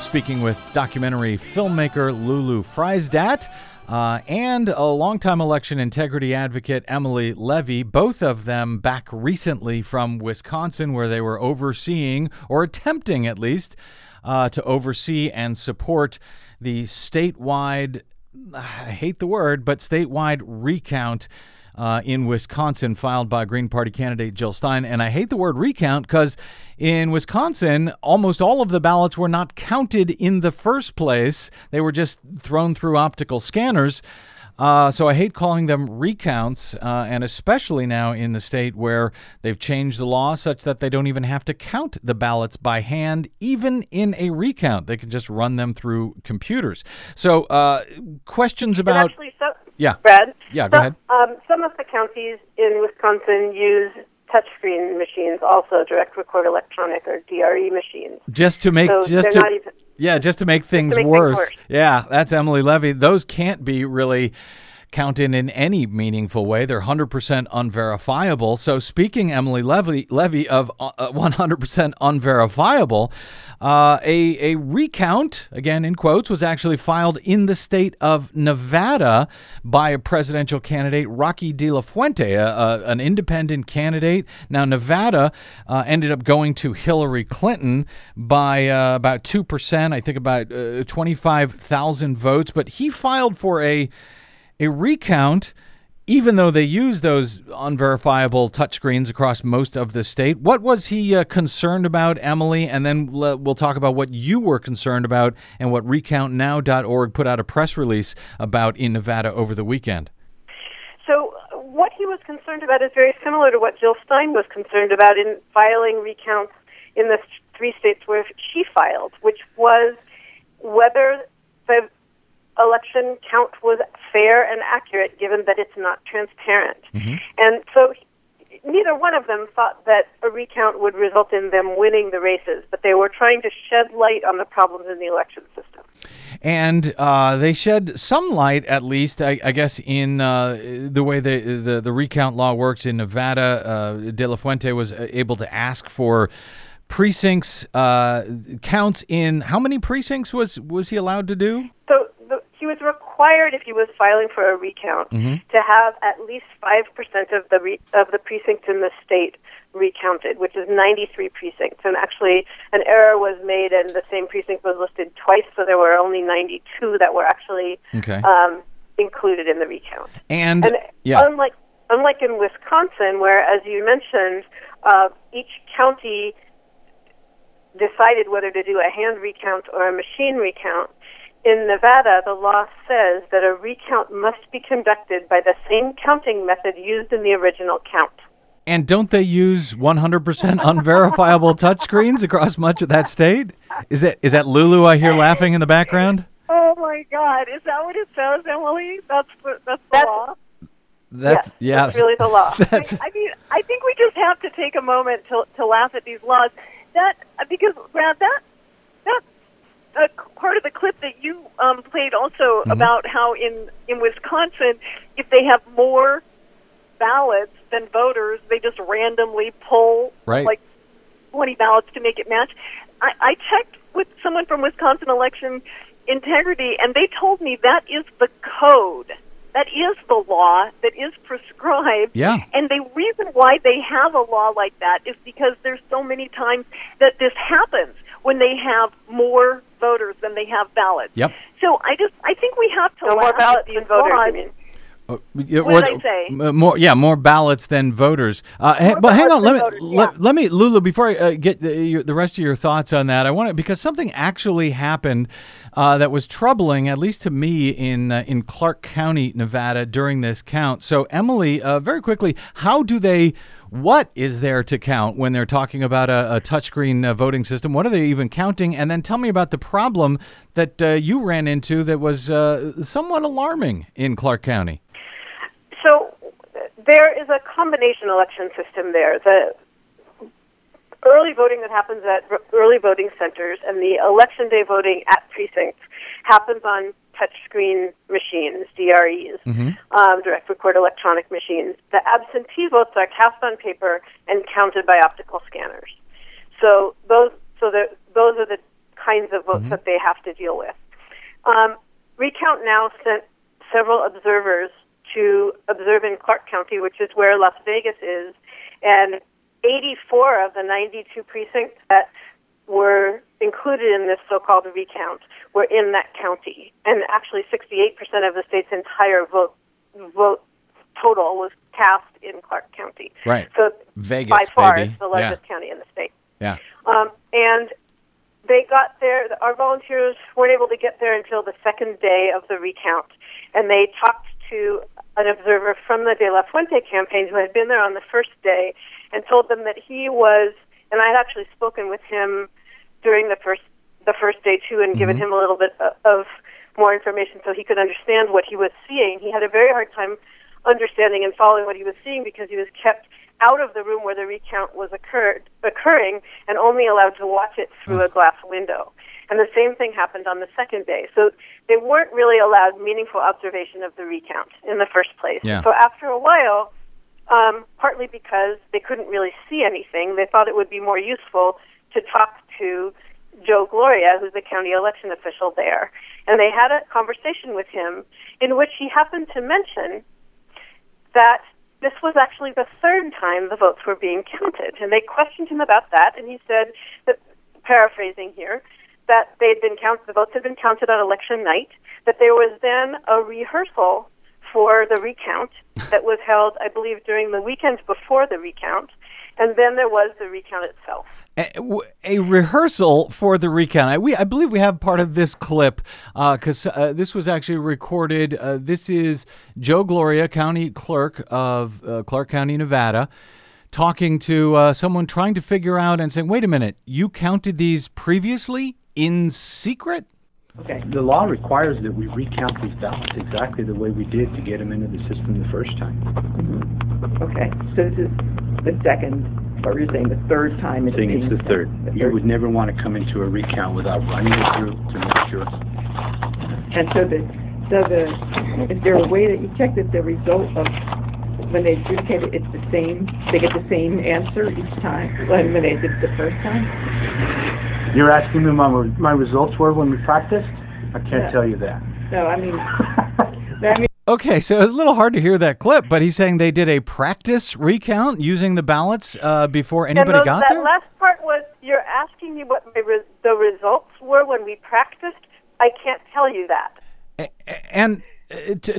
speaking with documentary filmmaker Lulu Friesdat. Uh, and a longtime election integrity advocate Emily Levy, both of them back recently from Wisconsin, where they were overseeing, or attempting at least, uh, to oversee and support the statewide, I hate the word, but statewide recount uh, in Wisconsin filed by Green Party candidate Jill Stein. And I hate the word recount because in Wisconsin, almost all of the ballots were not counted in the first place, they were just thrown through optical scanners. Uh, so I hate calling them recounts, uh, and especially now in the state where they've changed the law such that they don't even have to count the ballots by hand, even in a recount. They can just run them through computers. So, uh, questions about. actually, so, Yeah. Brad. Yeah, go so- ahead. Um, some of the counties in Wisconsin use touchscreen machines, also direct record electronic or DRE machines. Just to make so just to even. yeah, just to make things make things worse. worse. Yeah, that's Emily Levy. Those can't be really counted in in any meaningful way. They're 100% unverifiable. So speaking Emily Levy Levy of uh, 100% unverifiable, uh, a a recount again in quotes was actually filed in the state of Nevada by a presidential candidate Rocky De La Fuente, a, a, an independent candidate. Now Nevada uh, ended up going to Hillary Clinton by uh, about two percent, I think about uh, twenty five thousand votes, but he filed for a a recount. Even though they use those unverifiable touchscreens across most of the state, what was he uh, concerned about, Emily? And then we'll talk about what you were concerned about and what RecountNow.org put out a press release about in Nevada over the weekend. So uh, what he was concerned about is very similar to what Jill Stein was concerned about in filing recounts in the three states where she filed, which was whether the election count was fair and accurate, given that it's not transparent. And so neither one of them thought that a recount would result in them winning the races, but they were trying to shed light on the problems in the election system. and uh, they shed some light, at least, I, I guess, in uh, the way the, the the recount law works in Nevada. Uh, De La Fuente was uh, able to ask for precincts uh, counts in how many precincts was was he allowed to do? He was required, if he was filing for a recount, to have at least five percent of the re, of the precincts in the state recounted, which is 93 precincts. And actually, an error was made, and the same precinct was listed twice, so there were only 92 that were actually Okay. um, included in the recount. and, And yeah, unlike unlike in Wisconsin, where, as you mentioned, uh, each county decided whether to do a hand recount or a machine recount. In Nevada, the law says that a recount must be conducted by the same counting method used in the original count. and don't they use 100% unverifiable touchscreens across much of that state? Is that is that Lulu I hear laughing in the background? Oh my God! Is that what it says, Emily? That's the, that's the law. That's yes, yeah. that's really the law. That's- I, I mean, I think we just have to take a moment to to laugh at these laws. That because Brad, that that uh, part of the clip that you um, played also Mm-hmm. about how in in Wisconsin, if they have more ballots than voters, they just randomly pull Right. like 20 ballots to make it match. I, I checked with someone from Wisconsin Election Integrity, and they told me that is the code. That is the law that is prescribed. Yeah. And the reason why they have a law like that is because there's so many times that this happens when they have more voters than they have ballots. Yep. So I just I think we have to No, more laugh at ballots these than voters, laws. mean? Uh, What or did I say? m- More, yeah, more ballots than voters. Uh, hey, but hang on, let me voters, let, yeah. let me, Lulu, before I uh, get the, your, the rest of your thoughts on that, I want to because something actually happened uh, that was troubling, at least to me, in uh, in Clark County, Nevada, during this count. So, Emily, uh, very quickly, how do they? What is there to count when they're talking about a, a touchscreen uh, voting system? What are they even counting? And then tell me about the problem that uh, you ran into that was uh, somewhat alarming in Clark County. So there is a combination election system there. The early voting that happens at early voting centers and the election day voting at precincts happens on touchscreen machines, DREs, um, direct record electronic machines. The absentee votes are cast on paper and counted by optical scanners. So those, so the, those are the kinds of votes that they have to deal with. Um, Recount now sent several observers to observe in Clark County, which is where Las Vegas is, and 84 of the 92 precincts that were included in this so-called recount were in that county, and actually 68% of the state's entire vote vote total was cast in Clark County. Right. So Vegas, by far baby. the largest county in the state. Yeah. Um, and they got there. Our volunteers weren't able to get there until the second day of the recount, and they talked to an observer from the De La Fuente campaign who had been there on the first day and told them that he was, and I had actually spoken with him during the first the first day too, and mm-hmm. given him a little bit of more information so he could understand what he was seeing. He had a very hard time understanding and following what he was seeing because he was kept out of the room where the recount was occurred, occurring and only allowed to watch it through a glass window. And the same thing happened on the second day. So they weren't really allowed meaningful observation of the recount in the first place. Yeah. So after a while, um, partly because they couldn't really see anything, they thought it would be more useful to talk to Joe Gloria, who's the county election official there. And they had a conversation with him in which he happened to mention that this was actually the third time the votes were being counted. And they questioned him about that, and he said that, paraphrasing here, that they had been counted, the votes had been counted on election night, that there was then a rehearsal for the recount that was held, I believe, during the weekend before the recount, and then there was the recount itself a, a, rehearsal for the recount. I, we, I believe we have part of this clip because uh, uh, this was actually recorded. Uh, this is Joe Gloria, county clerk of uh, Clark County, Nevada, talking to uh, someone trying to figure out and saying, wait a minute, you counted these previously in secret? Okay. The law requires that we recount these ballots exactly the way we did to get them into the system the first time. Mm-hmm. Okay. So this is the second or you're saying the third time it's saying it's the third. The You would never want to come into a recount without running it through to make sure. And so the, so the, is there a way that you check that the result of, when they adjudicate it, it's the same, they get the same answer each time, when when they did it the first time? You're asking me my, my results were when we practiced? I can't Yeah. tell you that. No, I mean, I mean, Okay, so it was a little hard to hear that clip, but he's saying they did a practice recount using the ballots uh, before anybody and got that there. That last part was you're asking me what re- the results were when we practiced. I can't tell you that. And t-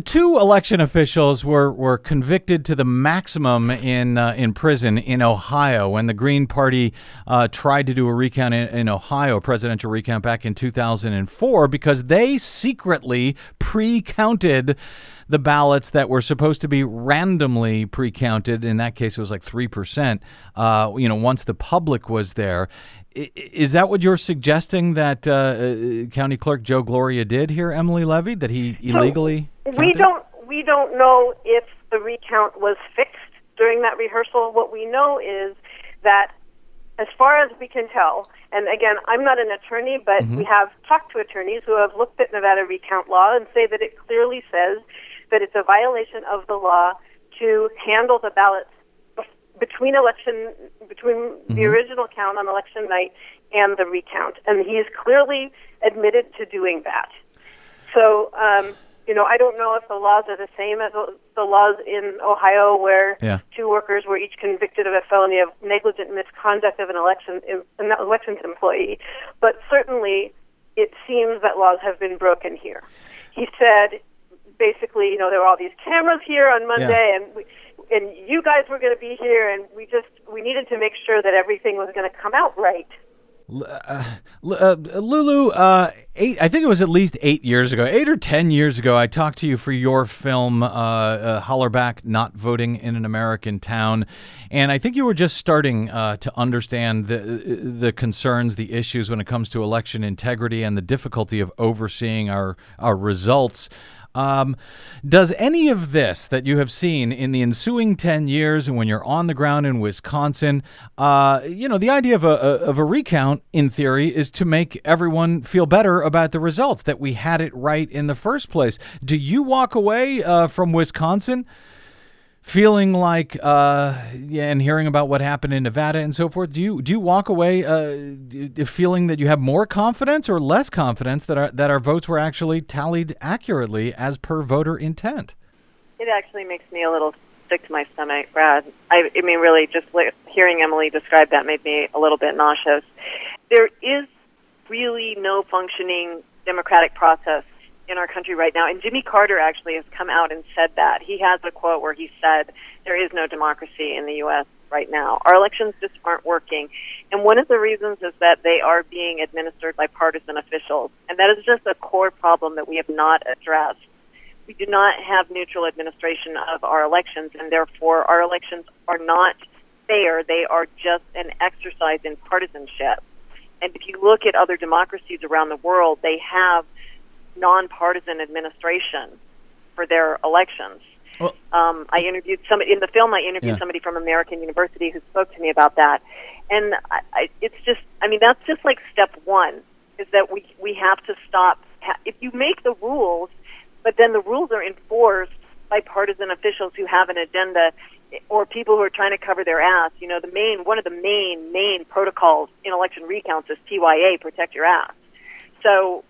two election officials were, were convicted to the maximum in uh, in prison in Ohio when the Green Party uh, tried to do a recount in, in, Ohio, presidential recount back in 2004, because they secretly pre-counted the ballots that were supposed to be randomly pre-counted. In that case, it was like three percent. Uh, you know, once the public was there. Is that what you're suggesting that uh, uh, County Clerk Joe Gloria did here, Emily Levy? That he illegally? So we don't we don't know if the recount was fixed during that rehearsal. What we know is that, as far as we can tell, and again, I'm not an attorney, but mm-hmm. we have talked to attorneys who have looked at Nevada recount law and say that it clearly says that it's a violation of the law to handle the ballots between election between mm-hmm. the original count on election night and the recount, and he he's clearly admitted to doing that. So, um, you know, I don't know if the laws are the same as the laws in Ohio, where yeah. two workers were each convicted of a felony of negligent misconduct of an election an elections employee, but certainly it seems that laws have been broken here. He said basically, you know, there were all these cameras here on Monday, yeah. and we, and you guys were going to be here, and we just we needed to make sure that everything was going to come out right. Uh, uh, Lulu, uh, eight, I think it was at least eight years ago, eight or ten years ago, I talked to you for your film, uh, uh, Hollerback Not Voting in an American Town. And I think you were just starting to understand the, the concerns, the issues when it comes to election integrity and the difficulty of overseeing our, our results. Um, does any of this that you have seen in the ensuing 10 years and when you're on the ground in Wisconsin, uh, you know, the idea of a, of a recount in theory is to make everyone feel better about the results, that we had it right in the first place. Do you walk away uh, from Wisconsin? Feeling like uh, yeah, and hearing about what happened in Nevada and so forth, do you do you walk away uh, feeling that you have more confidence or less confidence that our that our votes were actually tallied accurately as per voter intent? It actually makes me a little sick to my stomach, Brad. I, I mean, really, just hearing Emily describe that made me a little bit nauseous. There is really no functioning democratic process in our country right now. And Jimmy Carter actually has come out and said that. He has a quote where he said, There is no democracy in the U.S. right now. Our elections just aren't working. And one of the reasons is that they are being administered by partisan officials. And that is just a core problem that we have not addressed we do not have neutral administration of our elections, and therefore our elections are not fair. They are just an exercise in partisanship. And if you look at other democracies around the world, they have nonpartisan administration for their elections. Well, um, I interviewed somebody in the film. I interviewed Yeah. somebody from American University who spoke to me about that, and I, I, it's just. I mean, that's just like step one. Is that we we have to stop. Ha- if you make the rules, but then the rules are enforced by partisan officials who have an agenda, or people who are trying to cover their ass. You know, the main one of the main main protocols in election recounts is TYA, protect your ass. So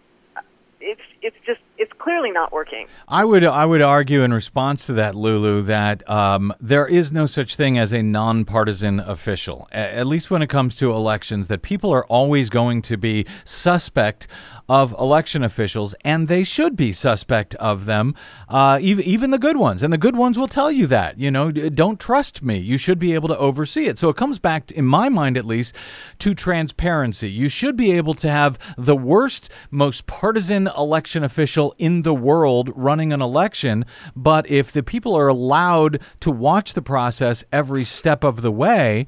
it's it's just it's clearly not working. I would I would argue in response to that, Lulu, that um, there is no such thing as a nonpartisan official. At least when it comes to elections, that people are always going to be suspect of election officials, and they should be suspect of them, uh, even even the good ones. And the good ones will tell you that. You know, don't trust me. You should be able to oversee it. So it comes back, in my mind at least, to transparency. You should be able to have the worst, most partisan election official in the world running an election. But if the people are allowed to watch the process every step of the way,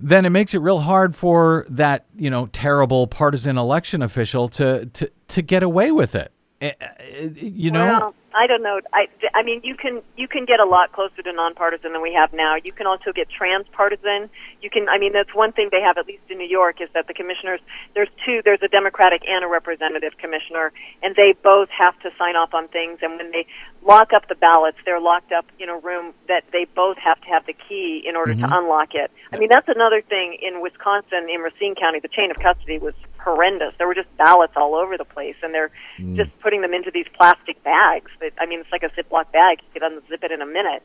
then it makes it real hard for that, you know, terrible partisan election official to to, to get away with it. Eh, eh, You know, Well, I don't know. I, I mean, you can you can get a lot closer to nonpartisan than we have now. You can also get transpartisan. You can. I mean, that's one thing they have at least in New York is that the commissioners. There's two. There's a Democratic and a representative commissioner, and they both have to sign off on things. And when they lock up the ballots, they're locked up in a room that they both have to have the key in order Mhm. to unlock it. I mean, that's another thing in Wisconsin, in Racine County. The chain of custody was horrendous. There were just ballots all over the place, and they're Mm. just putting them into these plastic bags. That I mean, it's like a Ziploc bag. You could unzip it in a minute.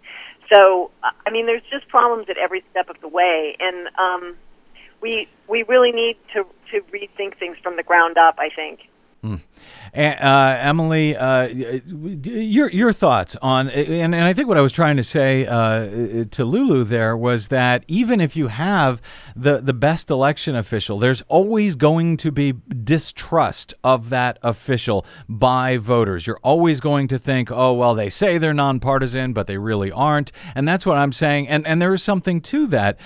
So uh, I mean, there's just problems at every step of the way, and um, we we really need to to rethink things from the ground up. I think. Uh, Emily, uh, your your thoughts on and, and I think what I was trying to say uh, to Lulu there was that even if you have the the best election official, there's always going to be distrust of that official by voters. You're always going to think, oh well, they say they're nonpartisan, but they really aren't, and that's what I'm saying. And and there is something to that.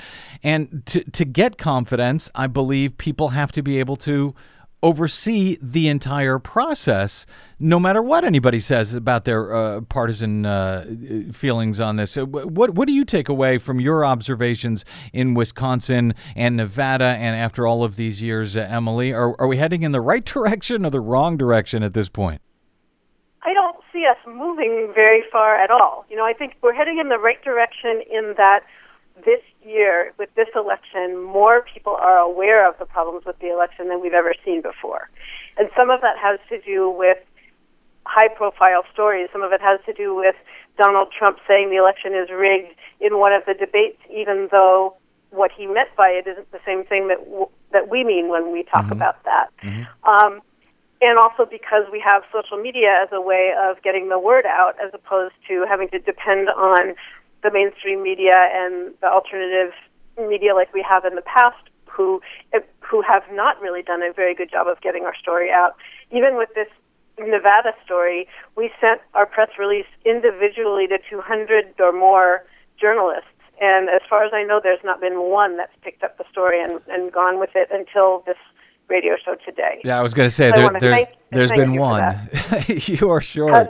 And to to get confidence, I believe people have to be able to oversee the entire process, no matter what anybody says about their uh, partisan uh, feelings on this. Uh, What what do you take away from your observations in Wisconsin and Nevada, and after all of these years, uh, Emily? Are are we heading in the right direction or the wrong direction at this point? I don't see us moving very far at all. You know, I think we're heading in the right direction in that this year, with this election, more people are aware of the problems with the election than we've ever seen before. And some of that has to do with high profile stories. Some of it has to do with Donald Trump saying the election is rigged in one of the debates, even though what he meant by it isn't the same thing that w- that we mean when we talk about that. Um, and also because we have social media as a way of getting the word out as opposed to having to depend on the mainstream media and the alternative media like we have in the past who who have not really done a very good job of getting our story out. Even with this Nevada story, we sent our press release individually to 200 or more journalists. And as far as I know, there's not been one that's picked up the story and, and gone with it until this radio show today. Yeah, I was going to say So there, there's thank- there's thank been you one. you are sure.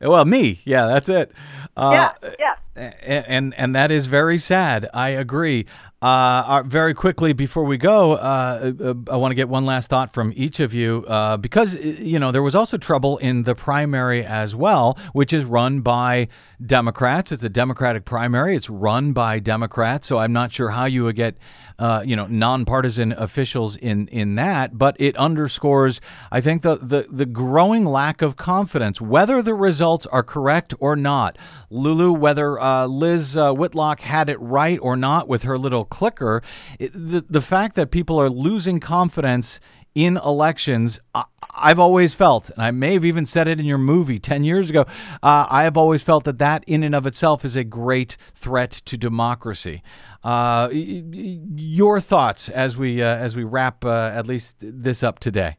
Well, me. Yeah, that's it. Uh, yeah, yeah. And, and that is very sad. I agree. Uh, uh, very quickly before we go, uh, uh, I want to get one last thought from each of you uh, because uh, you know there was also trouble in the primary as well, which is run by Democrats. It's a Democratic primary. It's run by Democrats, so I'm not sure how you would get uh, you know nonpartisan officials in in that, but it underscores I think the the the growing lack of confidence whether the results are correct or not. Lulu, whether uh, Liz uh, Whitlock had it right or not with her little clicker, it, the the fact that people are losing confidence in elections, I, I've always felt, and I may have even said it in your movie 10 years ago, uh, I have always felt that that in and of itself is a great threat to democracy. Uh, your thoughts as we uh, as we wrap uh, at least this up today.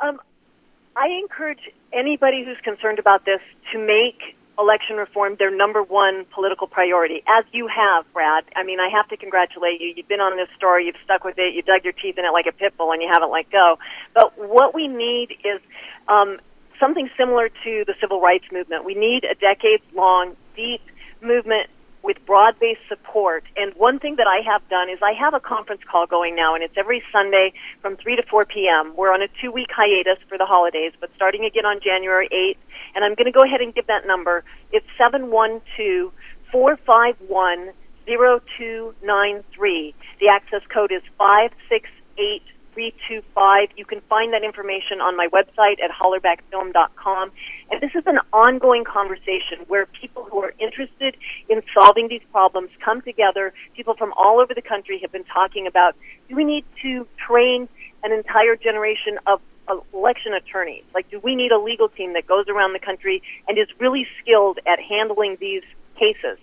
Um, I encourage anybody who's concerned about this to make election reform their number one political priority, as you have, Brad. I mean, I have to congratulate you. You've been on this story, you've stuck with it, you dug your teeth in it like a pit bull, and you haven't let go. But what we need is um, something similar to the civil rights movement. We need a decades long, deep movement with broad based support. And one thing that I have done is I have a conference call going now, and it's every Sunday from 3 to 4 p.m. We're on a two week hiatus for the holidays, but starting again on January 8th. And I'm going to go ahead and give that number. It's 712 451 0293. The access code is 568 325. You can find that information on my website at hollerbackfilm.com. And this is an ongoing conversation where people who are interested in solving these problems come together. People from all over the country have been talking about do we need to train an entire generation of election attorneys? Like, do we need a legal team that goes around the country and is really skilled at handling these cases?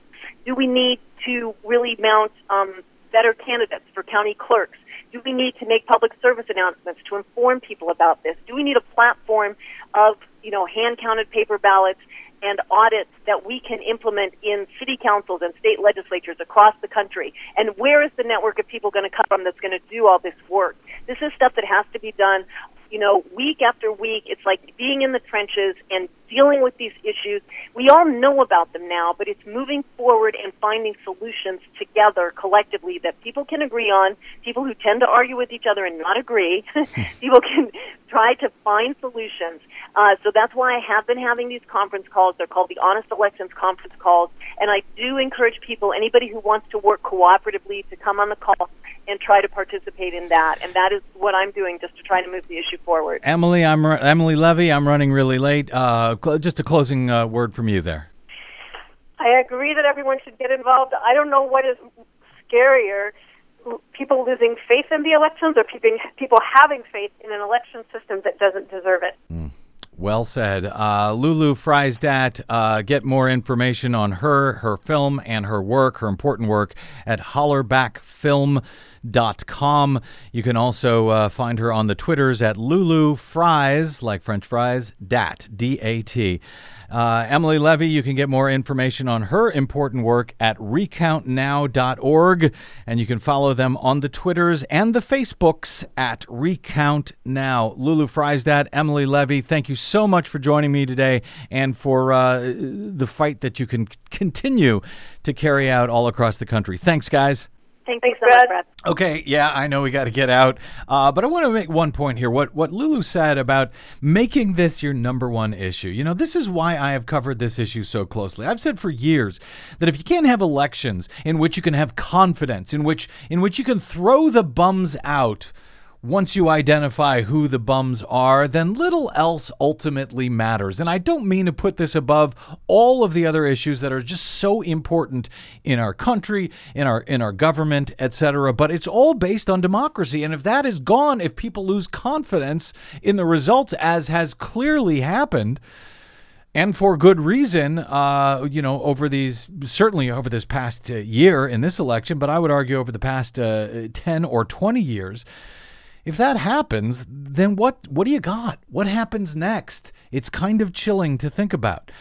Do we need to really mount um, better candidates for county clerks? Do we need to make public service announcements to inform people about this? Do we need a platform of, you know, hand counted paper ballots and audits that we can implement in city councils and state legislatures across the country? And where is the network of people going to come from that's going to do all this work? This is stuff that has to be done you know, week after week, it's like being in the trenches and dealing with these issues. We all know about them now, but it's moving forward and finding solutions together collectively that people can agree on. People who tend to argue with each other and not agree, people can try to find solutions. Uh, so that's why I have been having these conference calls. They're called the Honest Elections Conference Calls. And I do encourage people, anybody who wants to work cooperatively, to come on the call and try to participate in that. And that is what I'm doing just to try to move the issue forward. Emily, I'm Emily Levy. I'm running really late. Uh, cl- just a closing uh, word from you there. I agree that everyone should get involved. I don't know what is scarier people losing faith in the elections or people, people having faith in an election system that doesn't deserve it. Mm. Well said. Uh, Lulu Friesdat, uh, get more information on her, her film, and her work, her important work, at hollerbackfilm.com. You can also uh, find her on the Twitters at Lulu Fries, like French fries, Dat, D A T. Uh, Emily Levy, you can get more information on her important work at recountnow.org, and you can follow them on the Twitters and the Facebooks at Recount Now. Lulu Friesdat, Emily Levy, thank you so much for joining me today and for uh, the fight that you can continue to carry out all across the country. Thanks, guys. Thanks, Thanks so much, Brad. Okay, yeah, I know we got to get out, uh, but I want to make one point here. What what Lulu said about making this your number one issue. You know, this is why I have covered this issue so closely. I've said for years that if you can't have elections in which you can have confidence, in which in which you can throw the bums out once you identify who the bums are, then little else ultimately matters. And I don't mean to put this above all of the other issues that are just so important in our country, in our in our government, etc., but it's all based on democracy. And if that is gone, if people lose confidence in the results as has clearly happened, and for good reason, uh, you know, over these, certainly over this past uh, year in this election, but I would argue over the past uh, 10 or 20 years, if that happens, then what what do you got? What happens next? It's kind of chilling to think about.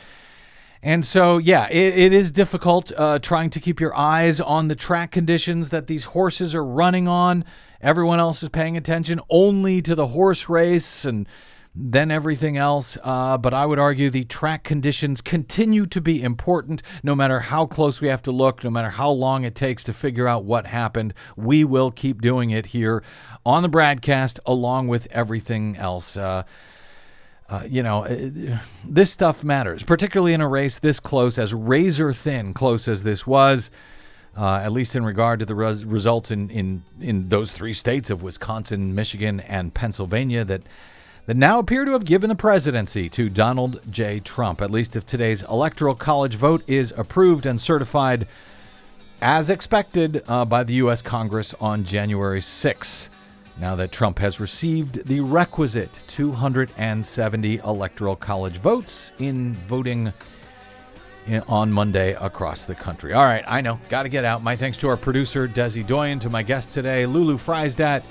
And so, yeah, it, it is difficult uh, trying to keep your eyes on the track conditions that these horses are running on. Everyone else is paying attention only to the horse race and then everything else. Uh, but I would argue the track conditions continue to be important no matter how close we have to look, no matter how long it takes to figure out what happened. We will keep doing it here on the BradCast along with everything else. Uh, uh, you know, uh, this stuff matters, particularly in a race this close, as razor thin close as this was. Uh, at least in regard to the res- results in, in, in those three states of Wisconsin, Michigan, and Pennsylvania that that now appear to have given the presidency to Donald J. Trump, at least if today's Electoral College vote is approved and certified as expected uh, by the U.S. Congress on January 6. Now that Trump has received the requisite 270 Electoral College votes in voting on Monday across the country. All right, I know, got to get out. My thanks to our producer, Desi Doyen, to my guest today, Lulu Friesdat,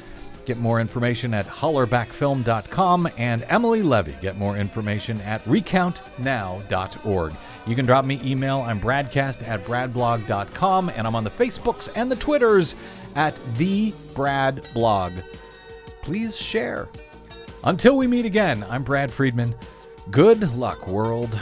Get more information at hollerbackfilm.com and Emily Levy. Get more information at recountnow.org. You can drop me email. I'm bradcast at bradblog.com and I'm on the Facebooks and the Twitters at the Brad Blog. Please share. Until we meet again, I'm Brad Friedman. Good luck, world.